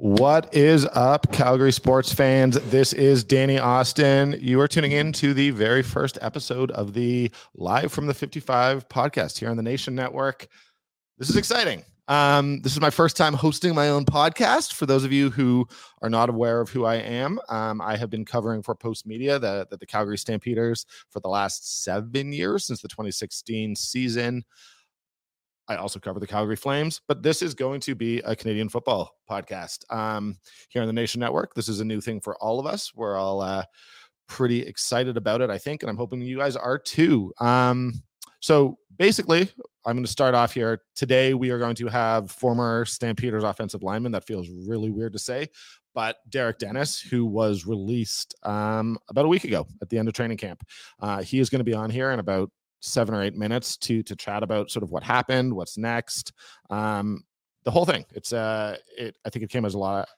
What is up, Calgary sports fans? This is Danny Austin. You are tuning in to the very first episode of the Live from the 55 podcast here on the Nation Network. This is exciting. Um, this is my first time hosting my own podcast. For those of you who are not aware of who I am, um, I have been covering for Post Media the, the, the Calgary Stampeders for the last seven years since the 2016 season. I also cover the Calgary Flames, but this is going to be a Canadian football podcast um, here on the Nation Network. This is a new thing for all of us. We're all uh, pretty excited about it, I think, and I'm hoping you guys are too. Um, so basically, I'm going to start off here. Today, we are going to have former Stampeders offensive lineman. That feels really weird to say, but Derrick Dennis, who was released um, about a week ago at the end of training camp, uh, he is going to be on here in about seven or eight minutes to to chat about sort of what happened, what's next, um, the whole thing. It's uh, it I think it came as a lot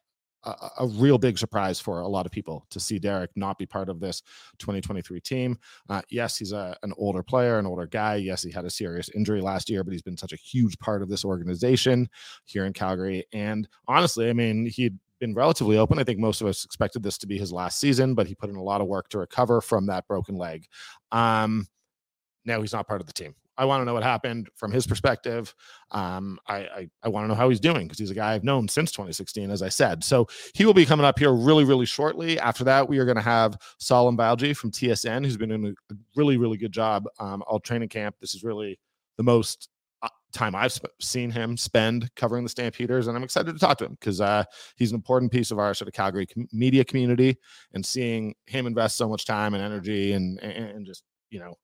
a, a, real big surprise for a lot of people to see Derrick not be part of this 2023 team. Uh, yes, he's a, an older player, an older guy. Yes, he had a serious injury last year, but he's been such a huge part of this organization here in Calgary. And honestly, I mean, he'd been relatively open. I think most of us expected this to be his last season, but he put in a lot of work to recover from that broken leg. Um, now he's not part of the team. I want to know what happened from his perspective. Um, I, I, I want to know how he's doing because he's a guy I've known since 2016, as I said. So he will be coming up here really, really shortly. After that, we are going to have Salim Valji from TSN, who's been doing a really, really good job um, all training camp. This is really the most uh, time I've sp- seen him spend covering the Stampeders, and I'm excited to talk to him because uh, he's an important piece of our sort of Calgary com- media community, and seeing him invest so much time and energy and and, and just you know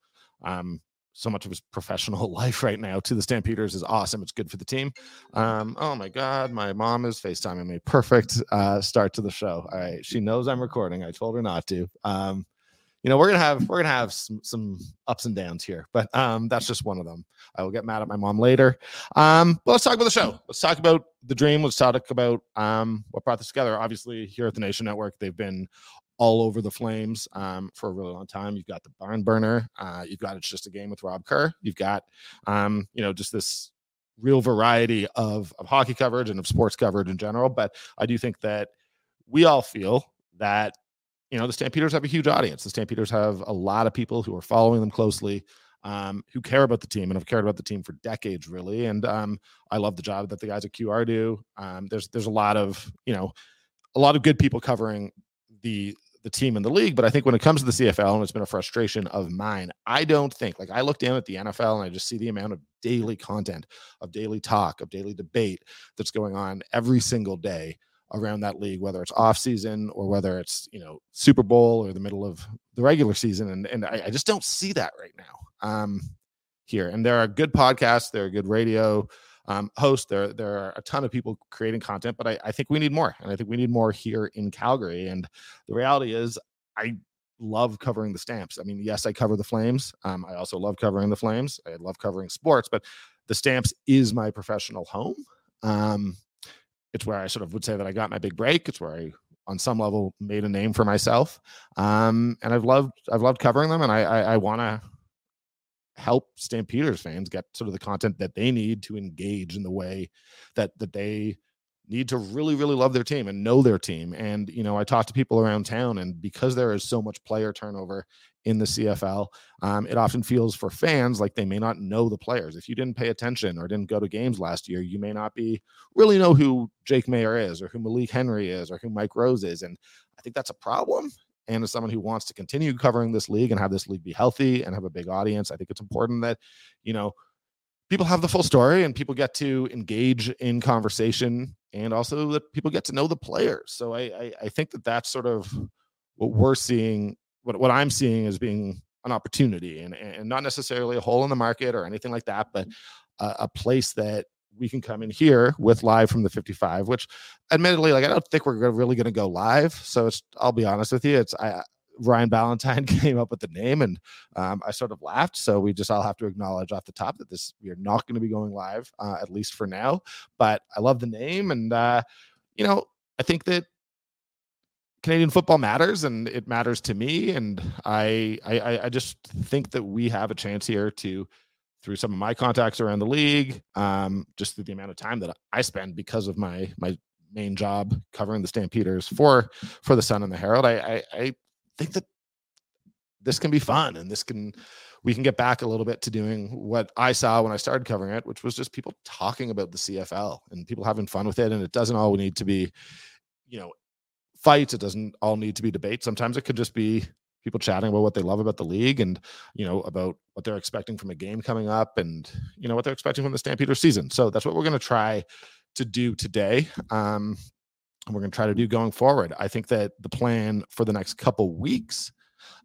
um, so much of his professional life right now to the Stampeders is awesome. It's good for the team. Um, oh my God, my mom is FaceTiming me. Perfect uh, start to the show. All right, she knows I'm recording. I told her not to. Um, you know, we're gonna have we're gonna have some, some ups and downs here, but um, that's just one of them. I will get mad at my mom later. Um, let's talk about the show. Let's talk about the dream. Let's talk about um, what brought this together. Obviously, here at the Nation Network, they've been all over the Flames um, for a really long time. You've got the barn burner. Uh, you've got it's just a game with Rob Kerr. You've got um, you know just this real variety of of hockey coverage and of sports coverage in general. But I do think that we all feel that you know the Stampeders have a huge audience. The Stampeders have a lot of people who are following them closely. Um, who care about the team and have cared about the team for decades, really. And um, I love the job that the guys at QR do. Um, there's there's a lot of you know a lot of good people covering the the team in the league. But I think when it comes to the CFL, and it's been a frustration of mine, I don't think like I look down at the NFL and I just see the amount of daily content, of daily talk, of daily debate that's going on every single day around that league, whether it's off season or whether it's you know Super Bowl or the middle of the regular season, and and I, I just don't see that right now um, here. And there are good podcasts, there are good radio um, host. There, there are a ton of people creating content, but I, I think we need more, and I think we need more here in Calgary. And the reality is, I love covering the stamps. I mean, yes, I cover the Flames. Um, I also love covering the Flames. I love covering sports, but the stamps is my professional home. Um, it's where I sort of would say that I got my big break. It's where I, on some level, made a name for myself. Um, and I've loved, I've loved covering them, and I, I, I want to help Stampeders fans get sort of the content that they need to engage in the way that that they need to really, really love their team and know their team. And, you know, I talk to people around town, and because there is so much player turnover in the CFL, um, it often feels for fans like they may not know the players. If you didn't pay attention or didn't go to games last year, you may not be really know who Jake Maier is or who Malik Henry is or who Mike Rose is. And I think that's a problem. And as someone who wants to continue covering this league and have this league be healthy and have a big audience, I think it's important that, you know, people have the full story and people get to engage in conversation and also that people get to know the players. So I, I, I think that that's sort of what we're seeing, what, what I'm seeing as being an opportunity and, and not necessarily a hole in the market or anything like that, but a, a place that we can come in here with live from the 55 which admittedly like i don't think we're really going to go live so it's i'll be honest with you it's i Ryan Ballantyne came up with the name, and um, I sort of laughed. So we just all have to acknowledge off the top that this we are not going to be going live, uh, at least for now. But I love the name, and uh, you know, I think that Canadian football matters, and it matters to me. And I, I, I just think that we have a chance here to through some of my contacts around the league, um, just through the amount of time that I spend because of my my main job covering the Stampeders for for the Sun and the Herald. I I, I think that this can be fun and this can we can get back a little bit to doing what I saw when I started covering it, which was just people talking about the CFL and people having fun with it. And it doesn't all need to be, you know, fights. It doesn't all need to be debate. Sometimes it could just be people chatting about what they love about the league and you know about what they're expecting from a game coming up and you know what they're expecting from the Stampeder season. So that's what we're going to try to do today. Um, and we're going to try to do going forward. I think that the plan for the next couple weeks,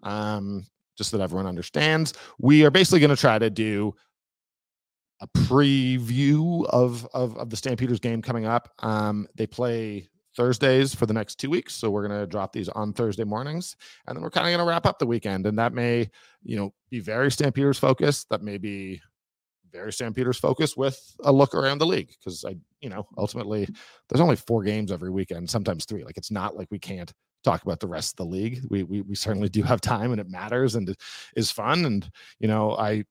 um, just so that everyone understands, we are basically going to try to do a preview of, of, of the Stampeders game coming up. Um, they play Thursdays for the next two weeks, so we're going to drop these on Thursday mornings, and then we're kind of going to wrap up the weekend, and that may, you know, be very Stampeders focused. That may be very Stampeders focus with a look around the league because I, you know, ultimately there's only four games every weekend, sometimes three. Like it's not like we can't talk about the rest of the league. We we we certainly do have time and it matters and it is fun. And you know, I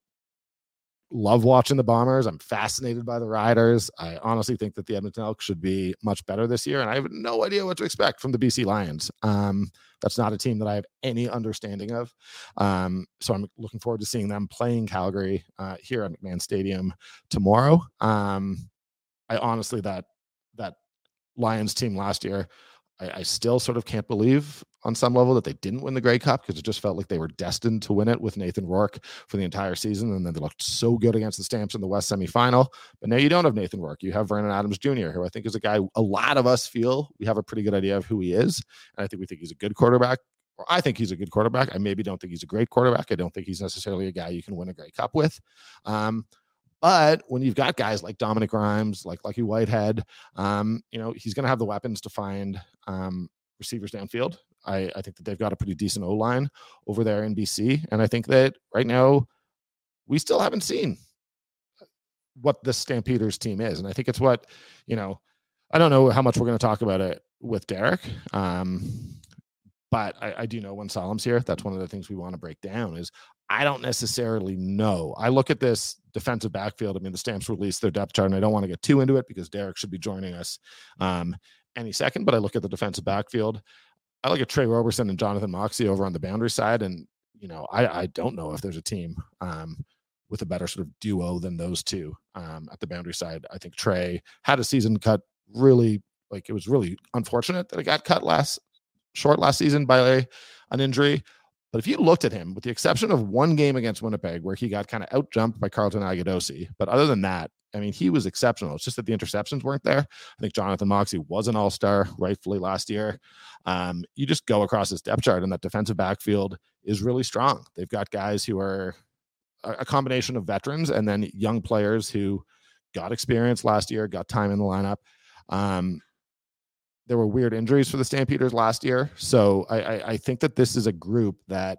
love watching the Bombers. I'm fascinated by the Riders. I honestly think that the Edmonton Elks should be much better this year, and I have no idea what to expect from the BC Lions. Um, that's not a team that I have any understanding of. Um, so I'm looking forward to seeing them playing Calgary uh, here at McMahon Stadium tomorrow. Um, I honestly that that Lions team last year I, I, still sort of can't believe on some level that they didn't win the Grey Cup because it just felt like they were destined to win it with Nathan Rourke for the entire season. And then they looked so good against the Stamps in the West semifinal. But now you don't have Nathan Rourke. You have Vernon Adams Jr., who I think is a guy a lot of us feel we have a pretty good idea of who he is. And I think we think he's a good quarterback. Or I think he's a good quarterback. I maybe don't think he's a great quarterback. I don't think he's necessarily a guy you can win a Grey Cup with. Um, but when you've got guys like Dominique Rhymes, like Lucky Whitehead, um, you know, he's going to have the weapons to find um, receivers downfield. I, I think that they've got a pretty decent O line over there in BC. And I think that right now we still haven't seen what the Stampeders team is. And I think it's what, you know, I don't know how much we're going to talk about it with Derrick. Um, but I, I, do know when Salim's here, that's one of the things we want to break down is I don't necessarily know. I look at this defensive backfield. I mean, the Stamps released their depth chart, and I don't want to get too into it because Derrick should be joining us um, any second. But I look at the defensive backfield. I look at Tre Roberson and Jonathan Moxey over on the boundary side, and you know, I, I don't know if there's a team um, with a better sort of duo than those two um, at the boundary side. I think Tre had a season cut really like it was really unfortunate that it got cut last short last season by an injury. But if you looked at him, with the exception of one game against Winnipeg, where he got kind of outjumped by Carlton Agudosi, but other than that, I mean, he was exceptional. It's just that the interceptions weren't there. I think Jonathan Moxey was an all star, rightfully last year. Um, you just go across his depth chart, and that defensive backfield is really strong. They've got guys who are a combination of veterans and then young players who got experience last year, got time in the lineup. Um, there were weird injuries for the Stampeders last year. So I, I, I think that this is a group that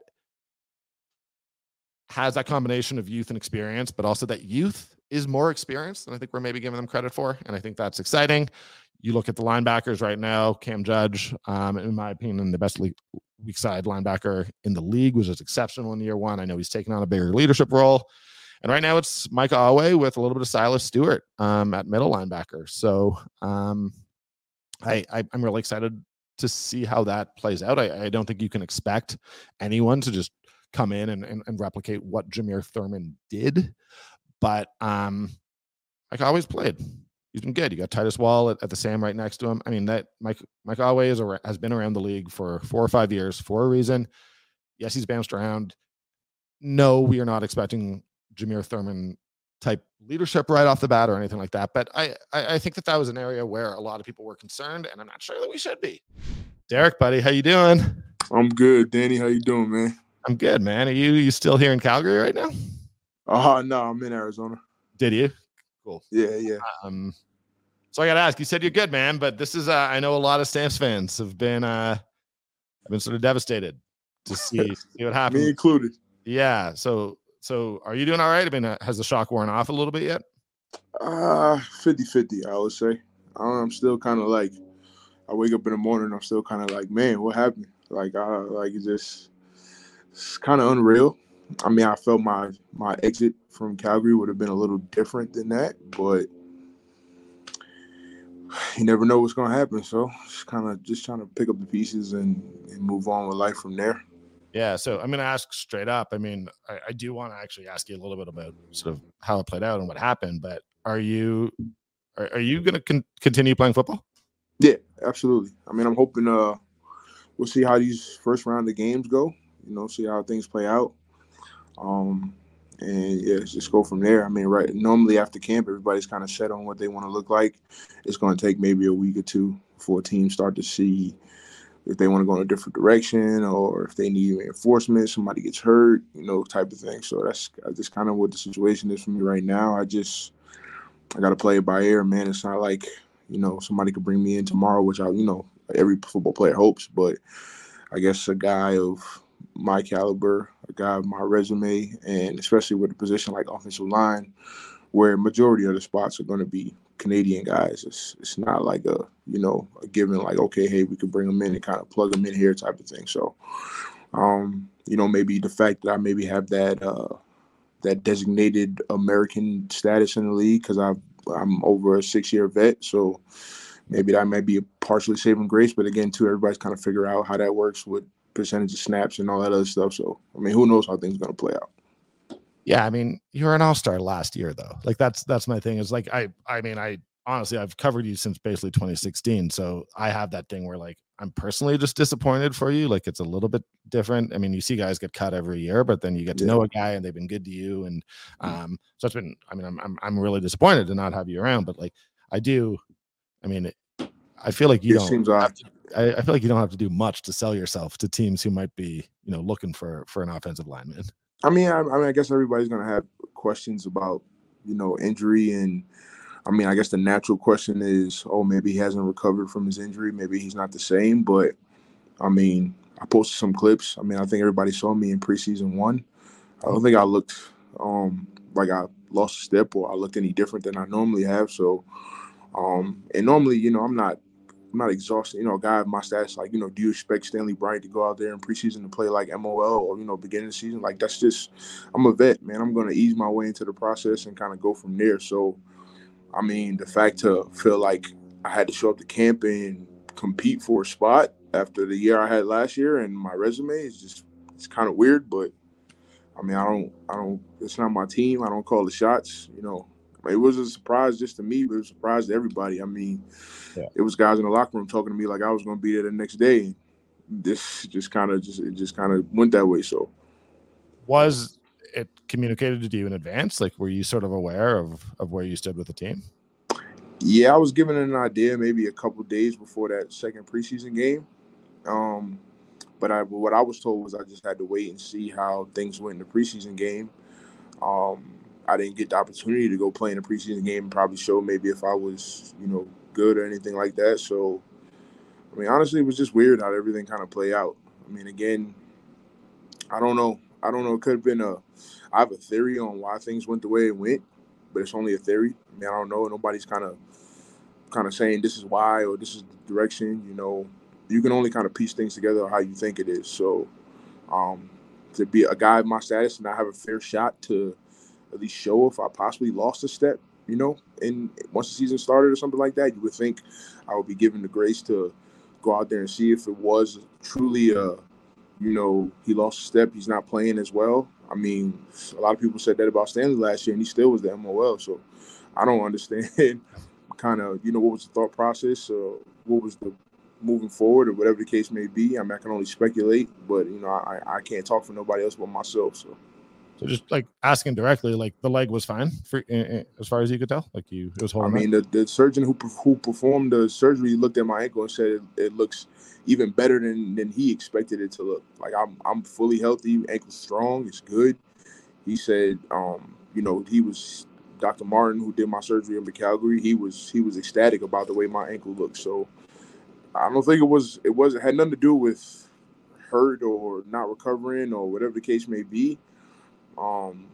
has that combination of youth and experience, but also that youth is more experienced than I think we're maybe giving them credit for. And I think that's exciting. You look at the linebackers right now, Cam Judge, um, in my opinion, the best league, weak side linebacker in the league was just exceptional in year one. I know he's taken on a bigger leadership role. And right now it's Micah Awe with a little bit of Silas Stewart um, at middle linebacker. So um, I, I am really excited to see how that plays out. I, I don't think you can expect anyone to just come in and, and, and replicate what Jameer Thurman did, but um, Micah Awe's played. He's been good. You got Titus Wall at, at, the Sam right next to him. I mean that Mike Mike always has been around the league for four or five years for a reason. Yes, he's bounced around. No, we are not expecting Jameer Thurman type leadership right off the bat or anything like that. But I, I, I think that that was an area where a lot of people were concerned, and I'm not sure that we should be. Derek, buddy, how you doing? I'm good, Danny. How you doing, man? I'm good, man. Are you you still here in Calgary right now? Uh no, I'm in Arizona. Did you? Cool. Yeah, yeah. Um, so I got to ask. You said you're good, man, but this is uh, I know a lot of Stamps fans have been uh, have been sort of devastated to see see what happened. Me included. Yeah. So so are you doing all right? I mean, uh, has the shock worn off a little bit yet? Uh 50 50, I would say. I'm still kind of like, I wake up in the morning, I'm still kind of like, man, what happened? Like, I like it's just, it's kind of unreal. I mean, I felt my my exit from Calgary would have been a little different than that, but you never know what's gonna happen. So just kind of just trying to pick up the pieces and, and move on with life from there. Yeah, so I'm going to ask straight up. I mean, I, I do want to actually ask you a little bit about sort of how it played out and what happened. But are you are, are you going to con- continue playing football? Yeah, absolutely. I mean, I'm hoping uh we'll see how these first round of games go. You know, see how things play out. Um, and yeah, just go from there. I mean, right. Normally after camp, everybody's kind of set on what they want to look like. It's going to take maybe a week or two before teams start to see if they want to go in a different direction or if they need reinforcement, somebody gets hurt, you know, type of thing. So that's just kind of what the situation is for me right now. I just I got to play it by ear, man. It's not like you know somebody could bring me in tomorrow, which I you know every football player hopes, but I guess a guy of my caliber, a guy of my resume, and especially with a position like offensive line, where majority of the spots are going to be Canadian guys. It's it's not like a you know a given like okay hey we could bring them in and kind of plug them in here type of thing. So um, you know maybe the fact that I maybe have that uh, that designated American status in the league because I I'm over a six year vet so maybe that might be a partially saving grace. But again too everybody's kind of figure out how that works with percentage of snaps and all that other stuff. So I mean who knows how things gonna play out yeah, I mean, you're an all-star last year though. Like that's that's my thing. Is like I I mean, I honestly I've covered you since basically 2016. So I have that thing where like I'm personally just disappointed for you. Like it's a little bit different. I mean, you see guys get cut every year, but then you get to yeah. know a guy and they've been good to you. And mm. um, so it's been, I mean, I'm I'm I'm really disappointed to not have you around, but like I do, I mean, I feel like you it don't. To, I, I feel like you don't have to do much to sell yourself to teams who might be, you know, looking for for an offensive lineman. I mean, I, I mean, I guess everybody's gonna have questions about you know injury, and I mean, I guess the natural question is, oh, maybe he hasn't recovered from his injury, maybe he's not the same. But I mean, I posted some clips. I mean, I think everybody saw me in preseason one. I don't think I looked um, like I lost a step or I looked any different than I normally have. So, um, and normally, you know, I'm not I'm not exhausted. You know, a guy of my stats, like, you know, do you expect Stanley Bryant to go out there in preseason to play like MOL or, you know, beginning the season? Like, that's just, I'm a vet, man. I'm going to ease my way into the process and kind of go from there. So, I mean, the fact to feel like I had to show up to camp and compete for a spot after the year I had last year and my resume is just, it's kind of weird, but I mean, I don't, I don't, it's not my team. I don't call the shots, you know. It was a surprise just to me, but it was a surprise to everybody. I mean, yeah. it was guys in the locker room talking to me like I was going to be there the next day. This just kind of just it just kind of went that way. So, was it communicated to you in advance? Like, were you sort of aware of of where you stood with the team? Yeah, I was given an idea maybe a couple days before that second preseason game. Um, but I what I was told was I just had to wait and see how things went in the preseason game. Um, I didn't get the opportunity to go play in a preseason game and probably show maybe if I was, you know, good or anything like that. So, I mean, honestly, it was just weird how everything kind of played out. I mean, again, I don't know. I don't know. It could have been a. I have a theory on why things went the way it went, but it's only a theory. I mean, I don't know. Nobody's kind of, kind of saying this is why or this is the direction. You know, you can only kind of piece things together how you think it is. So, um, to be a guy of my status and I have a fair shot to at least show if I possibly lost a step, you know, and once the season started or something like that, you would think I would be given the grace to go out there and see if it was truly a, you know, he lost a step, he's not playing as well. I mean, a lot of people said that about Stanley last year, and he still was the MOL. So I don't understand kind of, you know, what was the thought process, or what was the moving forward, or whatever the case may be. I mean, I can only speculate, but you know, I, I can't talk for nobody else but myself. So. So just like asking directly, like the leg was fine for as far as you could tell. Like you, it was holding. I mean, the, the surgeon who who performed the surgery looked at my ankle and said it, it, looks even better than than he expected it to look. Like I'm I'm fully healthy, ankle strong, it's good. He said, um, you know, he was Dr. Martin who did my surgery in Calgary. He was he was ecstatic about the way my ankle looked. So I don't think it was it was it had nothing to do with hurt or not recovering or whatever the case may be. Um,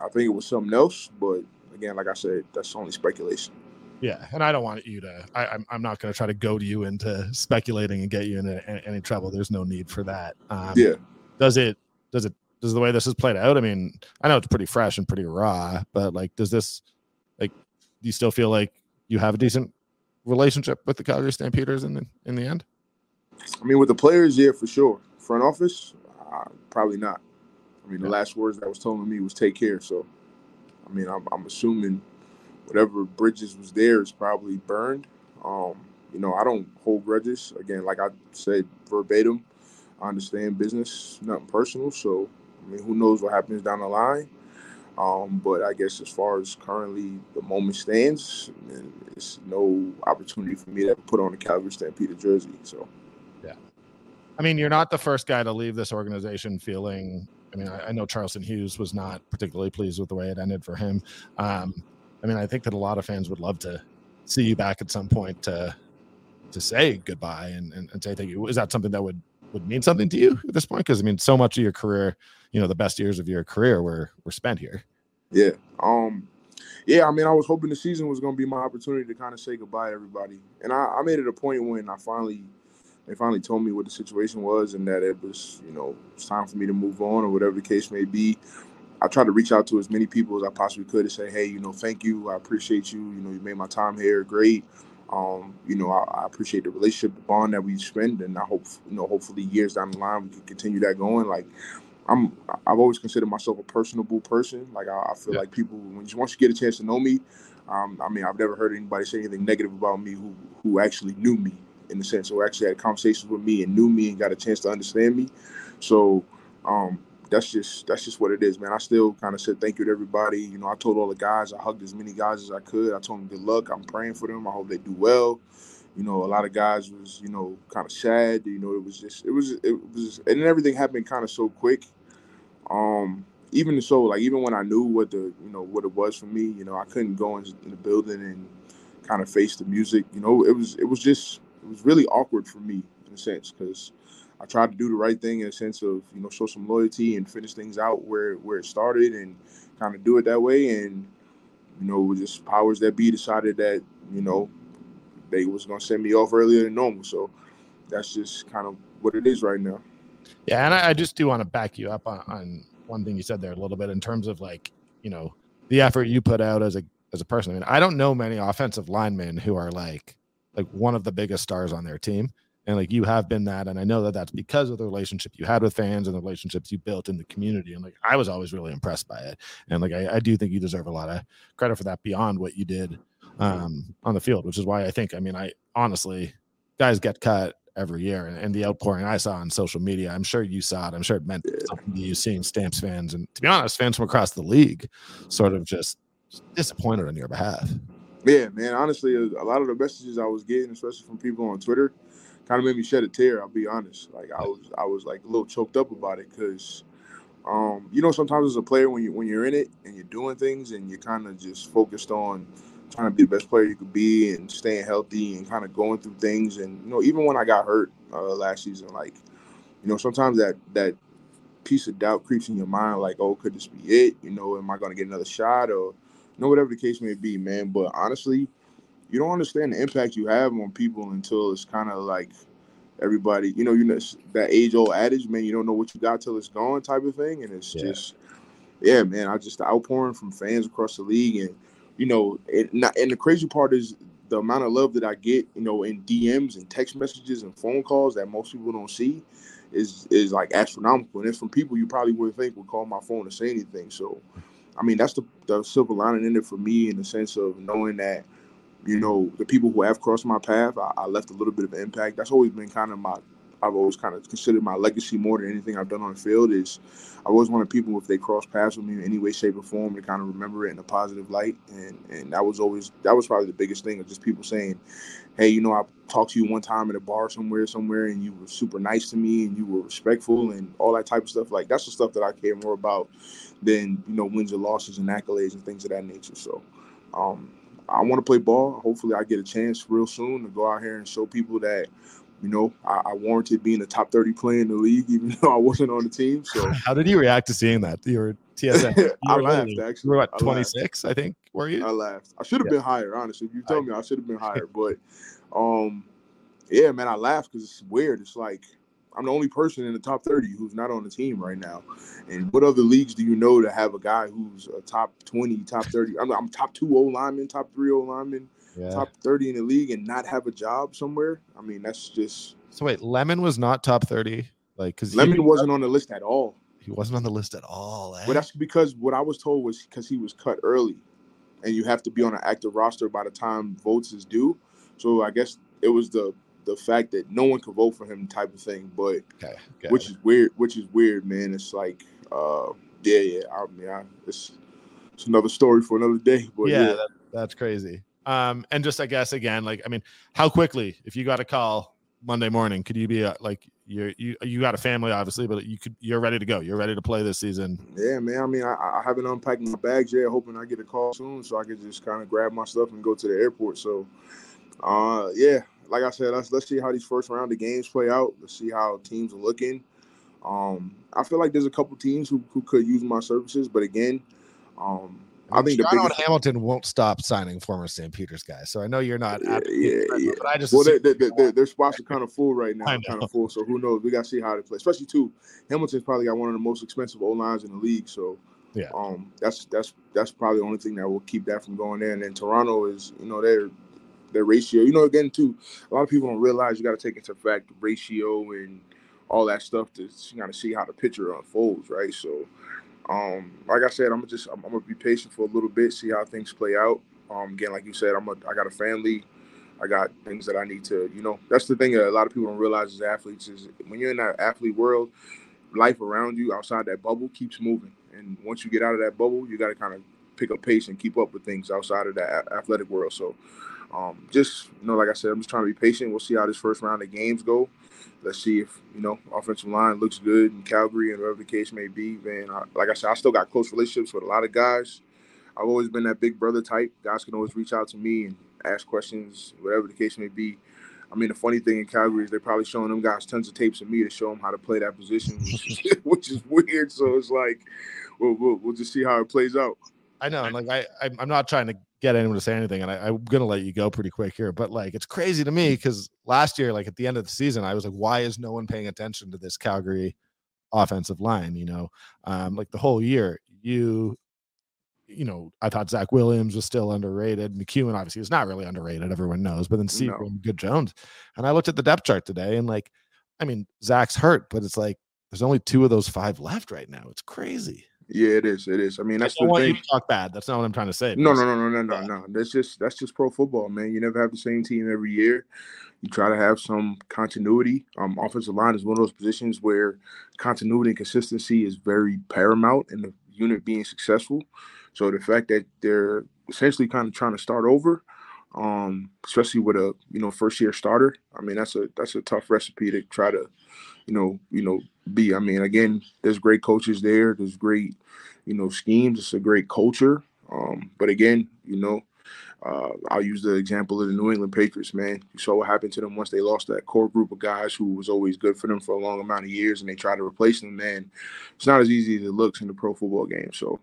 I think it was something else, but again, like I said, that's only speculation. Yeah, and I don't want you to. I, am I'm, I'm not going to try to goad you into speculating and get you into any trouble. There's no need for that. Um, yeah. Does it? Does it? Does the way this is played out? I mean, I know it's pretty fresh and pretty raw, but like, does this? Like, do you still feel like you have a decent relationship with the Calgary Stampeders in the in the end? I mean, with the players, yeah, for sure. Front office, uh, probably not. I mean, the last words that was told to me was "take care." So, I mean, I'm, I'm assuming whatever bridges was there is probably burned. Um, you know, I don't hold grudges. Again, like I said verbatim, I understand business, nothing personal. So, I mean, who knows what happens down the line? Um, but I guess as far as currently the moment stands, it's no opportunity for me to put on a Calgary Stampede jersey. So, yeah. I mean, you're not the first guy to leave this organization feeling I mean, I, I, know Charleston Hughes was not particularly pleased with the way it ended for him. Um, I mean, I think that a lot of fans would love to see you back at some point to to say goodbye and, and, and say thank you. Is that something that would would mean something to you at this point? Because I mean, so much of your career, you know, the best years of your career were were spent here. Yeah. Um. Yeah. I mean, I was hoping the season was going to be my opportunity to kind of say goodbye to everybody, and I, I made it a point when I finally they finally told me what the situation was and that it was, you know, it's time for me to move on or whatever the case may be. I tried to reach out to as many people as I possibly could to say, hey, you know, thank you. I appreciate you. You know, you made my time here great. Um, you know, I, I, appreciate the relationship, the bond that we spend, and I hope, you know, hopefully years down the line we can continue that going. Like, I'm, I've always considered myself a personable person. Like, I, I feel yeah. like people, when you, once you get a chance to know me, um, I mean, I've never heard anybody say anything negative about me who who actually knew me in the sense, or actually had conversations with me and knew me and got a chance to understand me. So um, that's just that's just what it is, man. I still kind of said thank you to everybody. You know, I told all the guys, I hugged as many guys as I could. I told them good luck. I'm praying for them. I hope they do well. You know, a lot of guys was you know kind of sad. You know, it was just it was it was and everything happened kind of so quick. Um, even so, like even when I knew what the you know what it was for me, you know, I couldn't go in, in the building and kind of face the music. You know, it was it was just it was really awkward for me in a sense because I tried to do the right thing in a sense of you know show some loyalty and finish things out where where it started and kind of do it that way and you know it was just powers that be decided that you know they was gonna send me off earlier than normal so that's just kind of what it is right now. Yeah, and I, I just do want to back you up on, on one thing you said there a little bit in terms of like you know the effort you put out as a as a person. I mean, I don't know many offensive linemen who are like like one of the biggest stars on their team. And like you have been that and i know that that's because of the relationship you had with fans and the relationships you built in the community and like i was always really impressed by it. And like i, I do think you deserve a lot of credit for that beyond what you did um, on the field which is why i think i mean i honestly guys get cut every year and, and the outpouring i saw on social media i'm sure you saw it i'm sure it meant something to you seeing stamps fans and to be honest fans from across the league sort of just disappointed on your behalf yeah, man. Honestly, a lot of the messages I was getting, especially from people on Twitter, kind of made me shed a tear. I'll be honest. Like I was, I was like a little choked up about it because, um, you know, sometimes as a player, when you when you're in it and you're doing things and you're kind of just focused on trying to be the best player you could be and staying healthy and kind of going through things. And you know, even when I got hurt uh, last season, like, you know, sometimes that that piece of doubt creeps in your mind, like, oh, could this be it? You know, am I going to get another shot or know, whatever the case may be, man. But honestly, you don't understand the impact you have on people until it's kind of like everybody, you know, you know that age old adage, man. You don't know what you got till it's gone, type of thing. And it's yeah. just, yeah, man. I just the outpouring from fans across the league, and you know, it, not, and the crazy part is the amount of love that I get, you know, in DMs and text messages and phone calls that most people don't see is is like astronomical. And it's from people you probably wouldn't think would call my phone to say anything. So, I mean, that's the, the silver lining in it for me in the sense of knowing that, you know, the people who have crossed my path, I, I left a little bit of impact. That's always been kind of my I've always kind of considered my legacy more than anything I've done on the field is I always wanted people if they cross paths with me in any way, shape, or form to kind of remember it in a positive light. And and that was always that was probably the biggest thing of just people saying, Hey, you know, I talked to you one time at a bar somewhere, somewhere, and you were super nice to me and you were respectful and all that type of stuff. Like that's the stuff that I care more about than, you know, wins and losses and accolades and things of that nature. So um I want to play ball. Hopefully, I get a chance real soon to go out here and show people that you know, I, I, warranted being a top 30 player in the league, even though I wasn't on the team. So, how did you react to seeing that? You were TSN. You I laughed, actually. You were what, 26, I, I, think, were you? I laughed. I should have yeah. been higher, honestly. You told me, I should have been higher. But, um, yeah, man, I laughed because it's weird. It's like, I'm the only person in the top 30 who's not on the team right now. And what other leagues do you know to have a guy who's a top 20, top 30? I'm, I'm top two O lineman, top three O lineman yeah. top 30 in the league and not have a job somewhere. I mean, that's just. So wait, Lemon was not top 30? Like, because Lemon wasn't on the list at all. He wasn't on the list at all. Eh? But that's because what I was told was because he was cut early and you have to be on an active roster by the time votes is due. So I guess it was the the fact that no one could vote for him type of thing. But okay, which is weird. Which is weird, man. It's like, uh, yeah, yeah. I mean, I, it's it's another story for another day. But yeah, yeah. That, that's crazy. Um, and just I guess again, like I mean, how quickly if you got a call Monday morning, could you be a, like you you you got a family obviously, but you could you're ready to go. You're ready to play this season. Yeah, man. I mean, I, I haven't unpacked my bags yet. Hoping I get a call soon so I can just kind of grab my stuff and go to the airport. So, uh, yeah, like I said, let's let's see how these first round of games play out. Let's see how teams are looking. Um, I feel like there's a couple teams who, who could use my services, but again, um, I think Toronto the biggest... Hamilton won't stop signing former Stampeders guys. So I know you're not. Yeah, yeah, yeah. But I just well, they, they, they, their spots are kind of full right now, kind of full. So who knows? We got to see how they play. Especially too, Hamilton's probably got one of the most expensive O lines in the league. So yeah, um, that's that's that's probably the only thing that will keep that from going there. And then Toronto is, you know, their their ratio. You know, again too, a lot of people don't realize you got to take into fact ratio and all that stuff to kind of see how the picture unfolds, right? So um, like I said, I'm just I'm, I'm, gonna be patient for a little bit, see how things play out. Um, again, like you said, I'm a, I got a family, I got things that I need to, you know. That's the thing that a lot of people don't realize as athletes is when you're in that athlete world, life around you outside that bubble keeps moving, and once you get out of that bubble, you got to kind of pick up pace and keep up with things outside of that athletic world. So, um, just you know, like I said, I'm just trying to be patient. We'll see how this first round of games go let's see if you know offensive line looks good in Calgary and whatever the case may be. Man, I, like I said, I still got close relationships with a lot of guys. I've always been that big brother type. Guys can always reach out to me and ask questions, whatever the case may be. I mean, the funny thing in Calgary is they're probably showing them guys tons of tapes of me to show them how to play that position, which, which is weird. So it's like, we'll, we'll, we'll just see how it plays out. I know, like I, I'm not trying to get anyone to say anything, and I, am gonna let you go pretty quick here. But like, it's crazy to me because last year, like at the end of the season, I was like, why is no one paying attention to this Calgary offensive line? You know, um, like the whole year, you, you know, I thought Zach Williams was still underrated. McEwen obviously is not really underrated, everyone knows. But then Steve no. Good Jones, and I looked at the depth chart today, and like, I mean, Zach's hurt, but it's like there's only two of those five left right now. It's crazy. Yeah, it is. It is. I mean, that's I the thing. Talk bad. That's not what I'm trying to say. No, no, no, no, no, no, no. That's just that's just pro football, man. You never have the same team every year. You try to have some continuity. Um, offensive line is one of those positions where continuity and consistency is very paramount in the unit being successful. So the fact that they're essentially kind of trying to start over, um, especially with a you know first year starter, I mean that's a that's a tough recipe to try to you know, you know, be. I mean, again, there's great coaches there. There's great, you know, schemes. It's a great culture. Um, but again, you know, uh, I'll use the example of the New England Patriots, man. You saw what happened to them once they lost that core group of guys who was always good for them for a long amount of years, and they tried to replace them. Man, it's not as easy as it looks in the pro football game. So,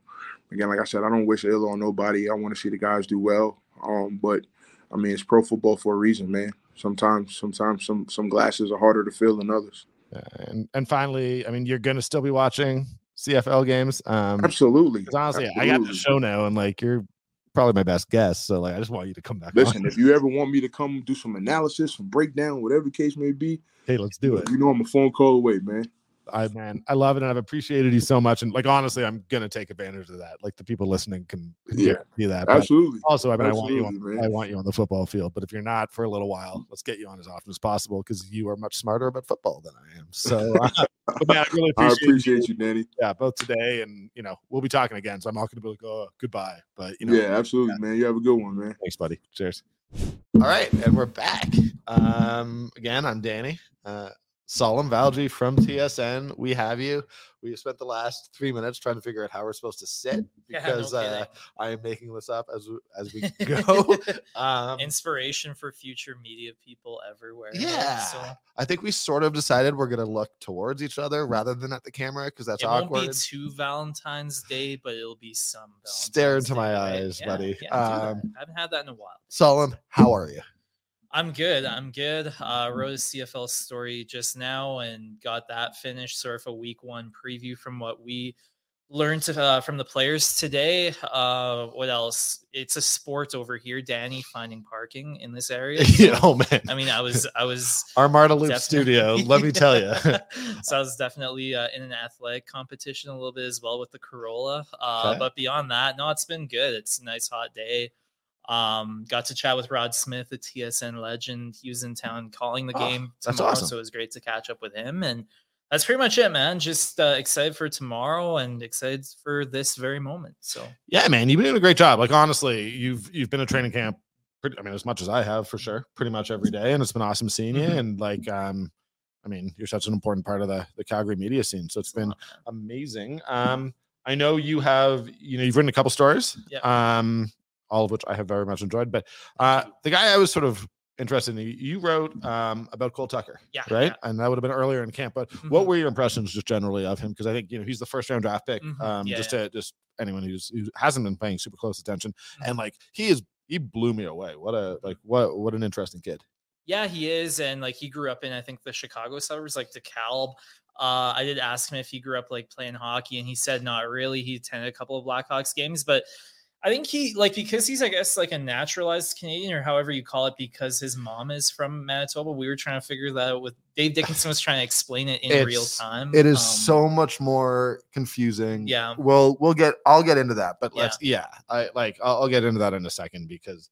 again, like I said, I don't wish ill on nobody. I want to see the guys do well. Um, but I mean, it's pro football for a reason, man. Sometimes, sometimes some some glasses are harder to fill than others and and finally, I mean, you're gonna still be watching CFL games. Um, absolutely. Honestly, absolutely. I got the show now, and like you're probably my best guess. So like, I just want you to come back. Listen, on. if you ever want me to come do some analysis, some breakdown, whatever the case may be, hey, let's do it. you know I'm a phone call away, man. I man, I love it, and I've appreciated you so much. And like honestly, I'm gonna take advantage of that. Like the people listening can, can Yeah. see that. But Absolutely. Also, I mean, I want you. On, man. I want you on the football field. But if you're not for a little while, let's get you on as often as possible because you are much smarter about football than I am. So, uh, man, I really I appreciate, appreciate you, Danny. Yeah, both today and you know we'll be talking again. So I'm not gonna be like, oh, goodbye. But you know, yeah, absolutely, man. You have a good one, man. Thanks, buddy. Cheers. All right, and we're back. Um, again, I'm Danny. Uh, Salim Valji from TSN. We have you. We have spent the last three minutes trying to figure out how we're supposed to sit Yeah, no because uh. I am making this up as we- as we go. um, Inspiration for future media people everywhere. yeah, So I think we sort of decided we're gonna look towards each other rather than at the camera because that's it awkward. won't be too Valentine's Day, but it'll be some. Stare Valentine's into my Day, right? eyes, Yeah, buddy. yeah. Um, I haven't had that in a while. Solemn, how are you? I'm good. I'm good. Uh, wrote a CFL story just now and got that finished. Sort of a week one preview from what we learned uh, from the players today. Uh, what else? It's a sport over here, Danny, finding parking in this area. Yeah, oh man, I mean, I was, I was our Marta Loop studio. Let me tell you. so I was definitely uh, in an athletic competition a little bit as well with the Corolla. Uh, Okay. But beyond that, no, it's been good. It's a nice hot day. Um, got to chat with Rod Smith, a TSN legend. He was in town calling the Oh, game that's tomorrow, awesome. so it was great to catch up with him. And that's pretty much it, man. Just uh, excited for tomorrow and excited for this very moment. So Yeah, man, you've been doing a great job. Like honestly, you've you've been at training camp. Pretty, I mean, as much as I have for sure, pretty much every day, and it's been awesome seeing you. Mhm. And like, um, I mean, you're such an important part of the the Calgary media scene, so it's been amazing. Um, I know you have, you know, you've written a couple stories, Yeah. um, all of which I have very much enjoyed. But uh, the guy I was sort of interested in, you wrote um about Cole Tucker, yeah, right? yeah. And that would have been earlier in camp. But what Mhm. were your impressions just generally of him? Because I think you know he's the first round draft pick. Mhm. Um, Yeah, just to just anyone who's who hasn't been paying super close attention, Mhm. and like he is, he blew me away. What a like what what an interesting kid. Yeah, he is, and like he grew up in I think the Chicago suburbs, like DeKalb. Uh, I did ask him if he grew up like playing hockey, and he said not really. He attended a couple of Blackhawks games, but I think he like because he's I guess like a naturalized Canadian or however you call it, because his mom is from Manitoba. We were trying to figure that out with Dave Dickenson was trying to explain it in real time. It is Um, so much more confusing. Yeah. We'll we'll get I'll get into that, but Yeah. let's yeah, I like I'll, I'll get into that in a second because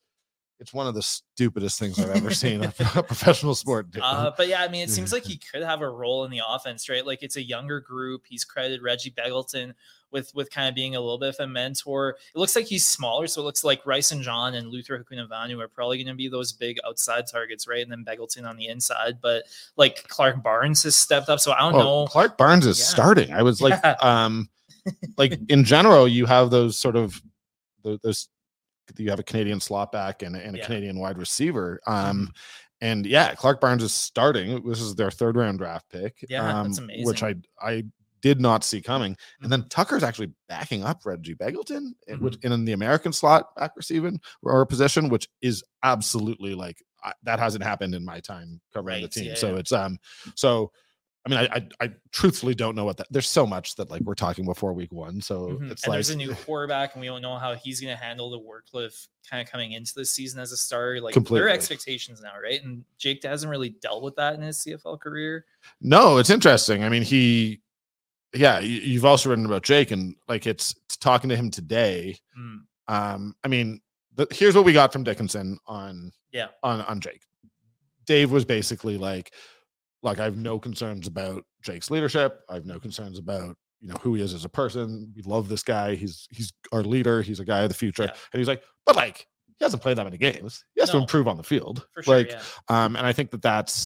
it's one of the stupidest things I've ever seen a professional sport do. Uh, but yeah, I mean, it seems like he could have a role in the offense, right? Like it's a younger group. He's credited Reggie Begelton with with kind of being a little bit of a mentor. It looks like he's smaller, so it looks like Rice and John and Luther Hakunavanhu are probably going to be those big outside targets, right? And then Begelton on the inside. But like Clark Barnes has stepped up, so I don't Oh, know. Clark Barnes is Yeah. starting. I was like, Yeah. um, like in general, you have those sort of those. You have a Canadian slot back and, a- and a Yeah. Canadian wide receiver. Um, and yeah, Clark Barnes is starting. This is their third round draft pick. Yeah, that's um, Which I. I did not see coming. And then Mhm. Tucker's actually backing up Reggie Begelton, eh, Mm-hmm. in the American slot back receiving or position, which is absolutely like I, that hasn't happened in my time covering Right, the team. yeah, so yeah. it's um so I mean I, I I truthfully don't know what that there's so much that like we're talking before week one. So Mhm. it's and like there's a new quarterback, and we don't know how he's going to handle the workload of kind of coming into the season as a starter. Like Completely. there are expectations now, right? And Jake hasn't really dealt with that in his CFL career. No, it's interesting. I mean, he, yeah, you, you've also written about Jake, and like it's, it's talking to him today. Mm, Um, I mean, the, here's what we got from Dickenson on Yeah. on on Jake. Dave was basically like, like I have no concerns about Jake's leadership. I have no concerns about you know who he is as a person. We love this guy. He's he's our leader. He's a guy of the future. Yeah. And he's like, but like he hasn't played that many games. He has to improve on the field. for sure. like, yeah. um, and I think that that's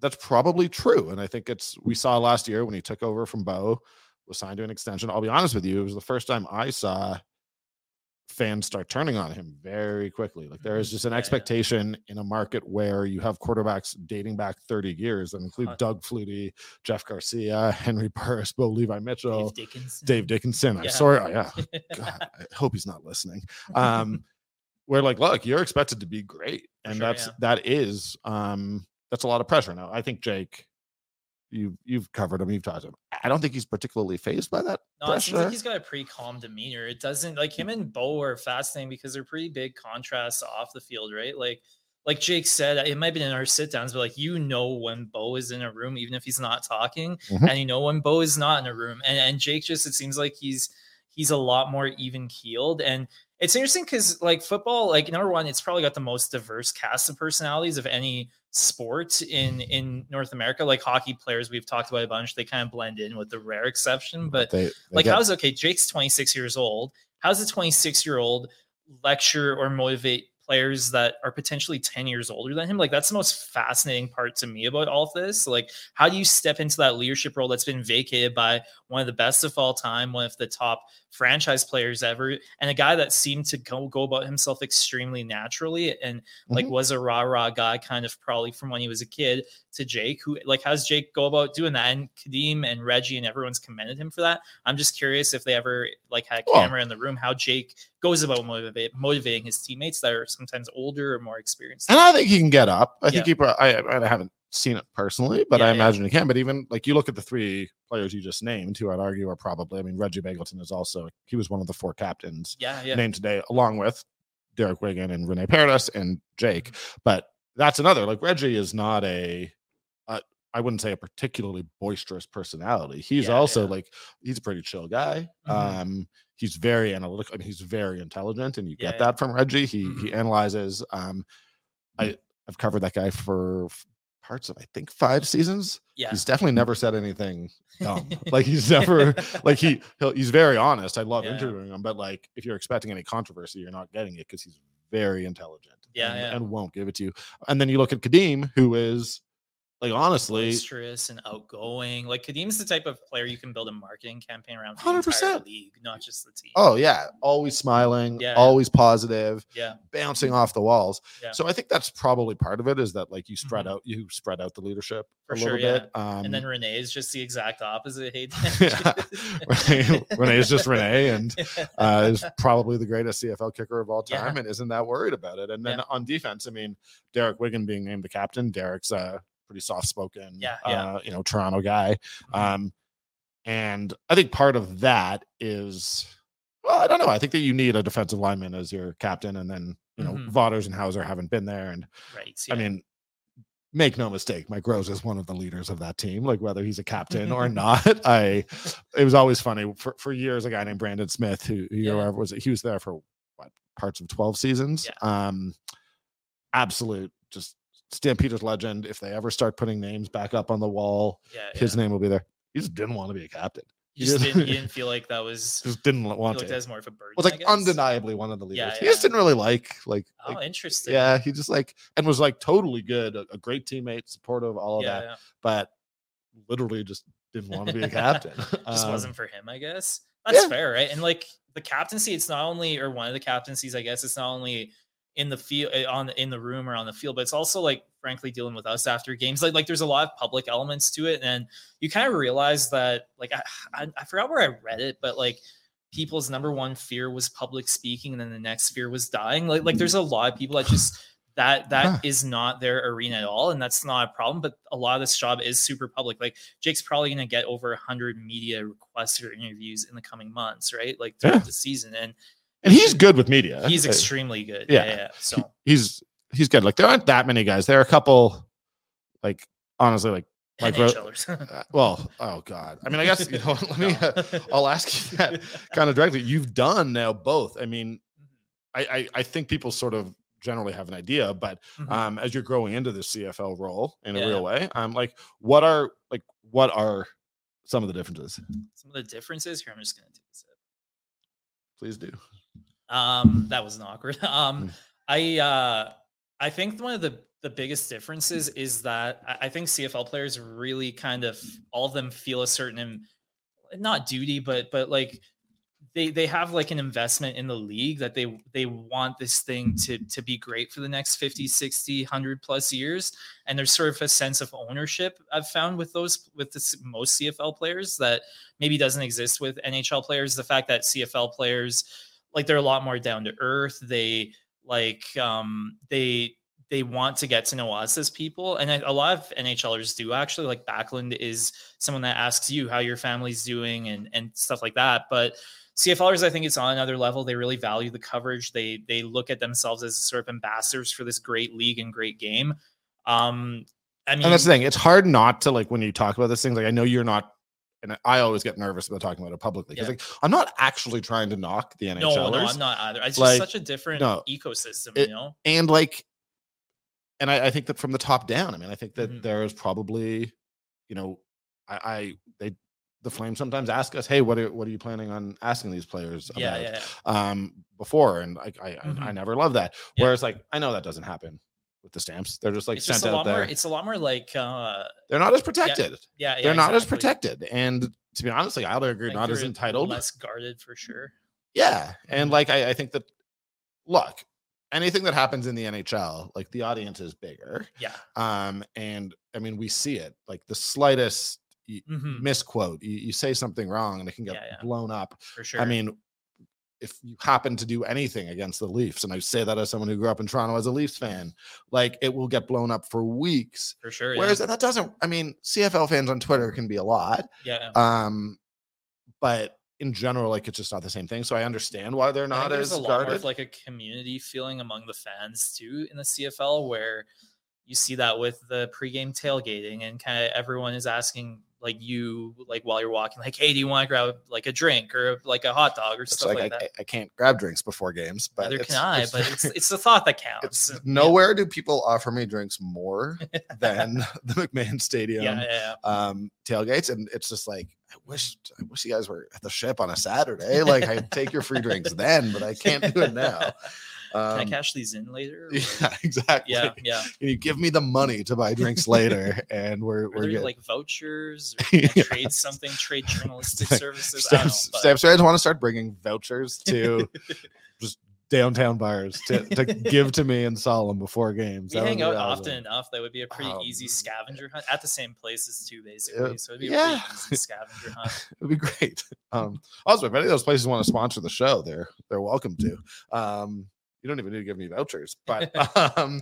That's probably true. And I think it's we saw last year when he took over from Bo, was signed to an extension. I'll be honest with you, it was the first time I saw fans start turning on him very quickly. Like there is Mm-hmm. just an expectation in a market where you have quarterbacks dating back 30 years that include Uh, Doug Flutie, Jeff Garcia, Henry Burris, Bo Levi Mitchell, Dave Dickenson. Dave Dickenson. I'm Yeah. sorry. oh, yeah. God, I hope he's not listening. Um, we're like, look, you're expected to be great, and Sure, that's yeah. that is um that's a lot of pressure. Now, I think Jake, you you've covered him, you've talked to him. I don't think he's particularly phased by that No, it seems pressure. like he's got a pretty calm demeanor. It doesn't like him and Bo are fascinating because they're pretty big contrasts off the field, right? Like, like Jake said, it might have been in our sit downs, but like you know when Bo is in a room, even if he's not talking, Mhm. and you know when Bo is not in a room. And and Jake just it seems like he's he's a lot more even keeled. And it's interesting because like football, like number one, it's probably got the most diverse cast of personalities of any sport in in North America. Like hockey players, we've talked about a bunch. They kind of blend in with the rare exception, but They- they like how's okay jake's 26 years old how's a 26 year old lecture or motivate players that are potentially 10 years older than him like that's the most fascinating part to me about all of this like how do you step into that leadership role that's been vacated by one of the best of all time one of the top franchise players ever and a guy that seemed to go, go about himself extremely naturally and like Mhm. was a rah rah guy kind of probably from when he was a kid to Jake who like how's Jake go about doing that and Kadeem and Reggie and everyone's commended him for that I'm just curious if they ever like had a camera in the room how Jake goes about motivate, motivating his teammates that are sometimes older or more experienced and I think he can get up. I Yeah. think he. I, I haven't seen it personally, but Yeah, I yeah. imagine he can. But even like you look at the three players you just named, who I'd argue are probably. I mean, Reggie Begelton is also. He was one of the four captains yeah yeah named today, along with Derek Wiggan and Rene Paredes and Jake. Mm-hmm. But that's another. Like Reggie is not a. a I wouldn't say a particularly boisterous personality. He's Yeah, also yeah. like he's a pretty chill guy. Mhm. Um, he's very analytical. I mean, he's very intelligent, and you Yeah, get yeah. that from Reggie. He he Mhm. analyzes. Um, I I've covered that guy for parts of I think five seasons. yeah He's definitely never said anything dumb. like he's never like he he'll, he's very honest. I love Yeah. interviewing him, but like if you're expecting any controversy, you're not getting it because he's very intelligent. Yeah, and, yeah. and won't give it to you. And then you look at Kadeem, who is like honestly, boisterous and outgoing like Kadeem's the type of player you can build a marketing campaign around for 100%. league not just the team oh yeah, always smiling, Yeah, yeah. always positive, yeah bouncing off the walls. Yeah. So I think that's probably part of it is that like you spread Mhm. out, you spread out the leadership For a sure, little yeah. bit. Um, and then Rene is just the exact opposite hey yeah, Rene, Rene is just Rene, and uh, is probably the greatest CFL kicker of all Yeah. time and isn't that worried about it. And then Yeah. on defense, I mean, Derek Wiggan being named the captain, Derek's a pretty soft spoken, Yeah, yeah. Uh, you know, Toronto guy. Mhm. Um, and I think part of that is, well, I don't know. I think that you need a defensive lineman as your captain, and then you know. Vaughters and Howsare haven't been there, and right I mean, make no mistake, Mike Rose is one of the leaders of that team. Like whether he's a captain or not, I. It was always funny for, for years. A guy named Brandon Smith, who, who Yeah. was, he was there for what parts of twelve seasons. Um, absolute just Stampeders legend. If they ever start putting names back up on the wall, yeah, his yeah. name will be there. He just didn't want to be a captain. you just he didn't, you didn't feel like that was Just didn't want to. as more of a burden was like undeniably one of the leaders. Yeah, He just didn't really like like, oh like interesting yeah, he just like and was like totally good, a, a great teammate, supportive, all of yeah, that, yeah. but literally just didn't want to be a captain. just Um, wasn't for him, I guess. That's yeah. fair, right? And like the captaincy, it's not only or one of the captaincies, I guess, it's not only in the field eh, on in the room or on the field, but it's also like frankly dealing with us after games. Like like there's a lot of public elements to it, and you kind of realize that like I, I I forgot where I read it, but like people's number one fear was public speaking, and then the next fear was dying. Like like there's mm-hmm. a lot of people that just that that Huh. is not their arena at all, and that's not a problem. But a lot of this job is super public. Like Jake's probably going to get over hundred media requests or interviews in the coming months, right? Like throughout Yeah. the season, and and he's good with media. he's Uh, extremely good. yeah. Yeah, yeah. So he's he's good. Like there aren't that many guys. There are a couple, like honestly, like like uh, well, oh god. I mean, I guess you know. Let me. Uh, I'll ask you that kind of directly. You've done now both. I mean, I I, I think people sort of generally have an idea, but Mhm. um, as you're growing into the CFL role in a real way, um, like what are like what are some of the differences? Some of the differences here. I'm just going to take a sip. Please do. Um, that was an awkward. Um, Mm. I uh, I think one of the the biggest differences is that I, I think CFL players really kind of all of them feel a certain not duty, but but like they they have like an investment in the league that they they want this thing to to be great for the next 50 60 100 plus years and there's sort of a sense of ownership i've found with those with this, most cfl players that maybe doesn't exist with nhl players the fact that cfl players like they're a lot more down to earth they like um they they want to get to know us as people and a lot of nhlers do actually like backlund is someone that asks you how your family's doing and and stuff like that but CFLers, I think it's on another level. They really value the coverage. They they look at themselves as sort of ambassadors for this great league and great game. Um, I mean, and that's the thing. It's hard not to like when you talk about this things. Like I know you're not, and I always get nervous about talking about it publicly because Yeah. like I'm not actually trying to knock the NHLers. no, no, I'm not either. It's just Like, such a different no, ecosystem, it- you know. and like and I, I think that from the top down i mean i think that Mhm. there is probably you know i i they the flames sometimes ask us hey what are what are you planning on asking these players about yeah, yeah. um before and i I, I Mhm. never love that Yeah. whereas like i know that doesn't happen with the stamps they're just like it's sent just a out lot there more. It's a lot more like, uh, they're not as protected yeah, yeah they're not as protected and to be honest like i'll agree Like, not as entitled less guarded for sure. yeah. And Mhm. like I, I think that look, anything that happens in the NHL, like the audience is bigger. Yeah. Um, and I mean, we see it like the slightest Mhm. misquote, you, you say something wrong and it can get Yeah, yeah. blown up. For sure. I mean, if you happen to do anything against the Leafs, and I say that as someone who grew up in Toronto as a Leafs fan, like it will get blown up for weeks. for sure. Whereas yeah. that doesn't, I mean, CFL fans on Twitter can be a lot. yeah. Um, but in general, like it's just not the same thing. So I understand why they're not there's as a lot guarded. of like a community feeling among the fans too in the CFL where you see that with the pregame tailgating and kind of everyone is asking like you like while you're walking like hey do you want to grab like a drink or like a hot dog or It's stuff like, like, I, that I can't grab drinks before games, but neither it's- can I it's- but it's it's the thought that counts it's Yeah. nowhere do people offer me drinks more than the McMahon Stadium yeah, yeah, um tailgates, and it's just like I wish I wish you guys were at the ship on a Saturday. Like I'd take your free drinks then, but I can't do it now. Can I Um, cash these in later or- yeah, exactly. yeah yeah Can you give me the money to buy drinks later, and we're we're good. like vouchers Yeah. trade something trade journalistic Like, services I Stamps, but- Stamps want to start bringing vouchers to just downtown bars to, to give to me and Salim before games. we That hang out awesome. often enough that would be a pretty easy Um, scavenger hunt at the same places too, basically. So it'd be a yeah. pretty easy scavenger hunt. It'd be great. Um, also, if any of those places want to sponsor the show, they're they're welcome to. Um, you don't even need to give me vouchers, but um,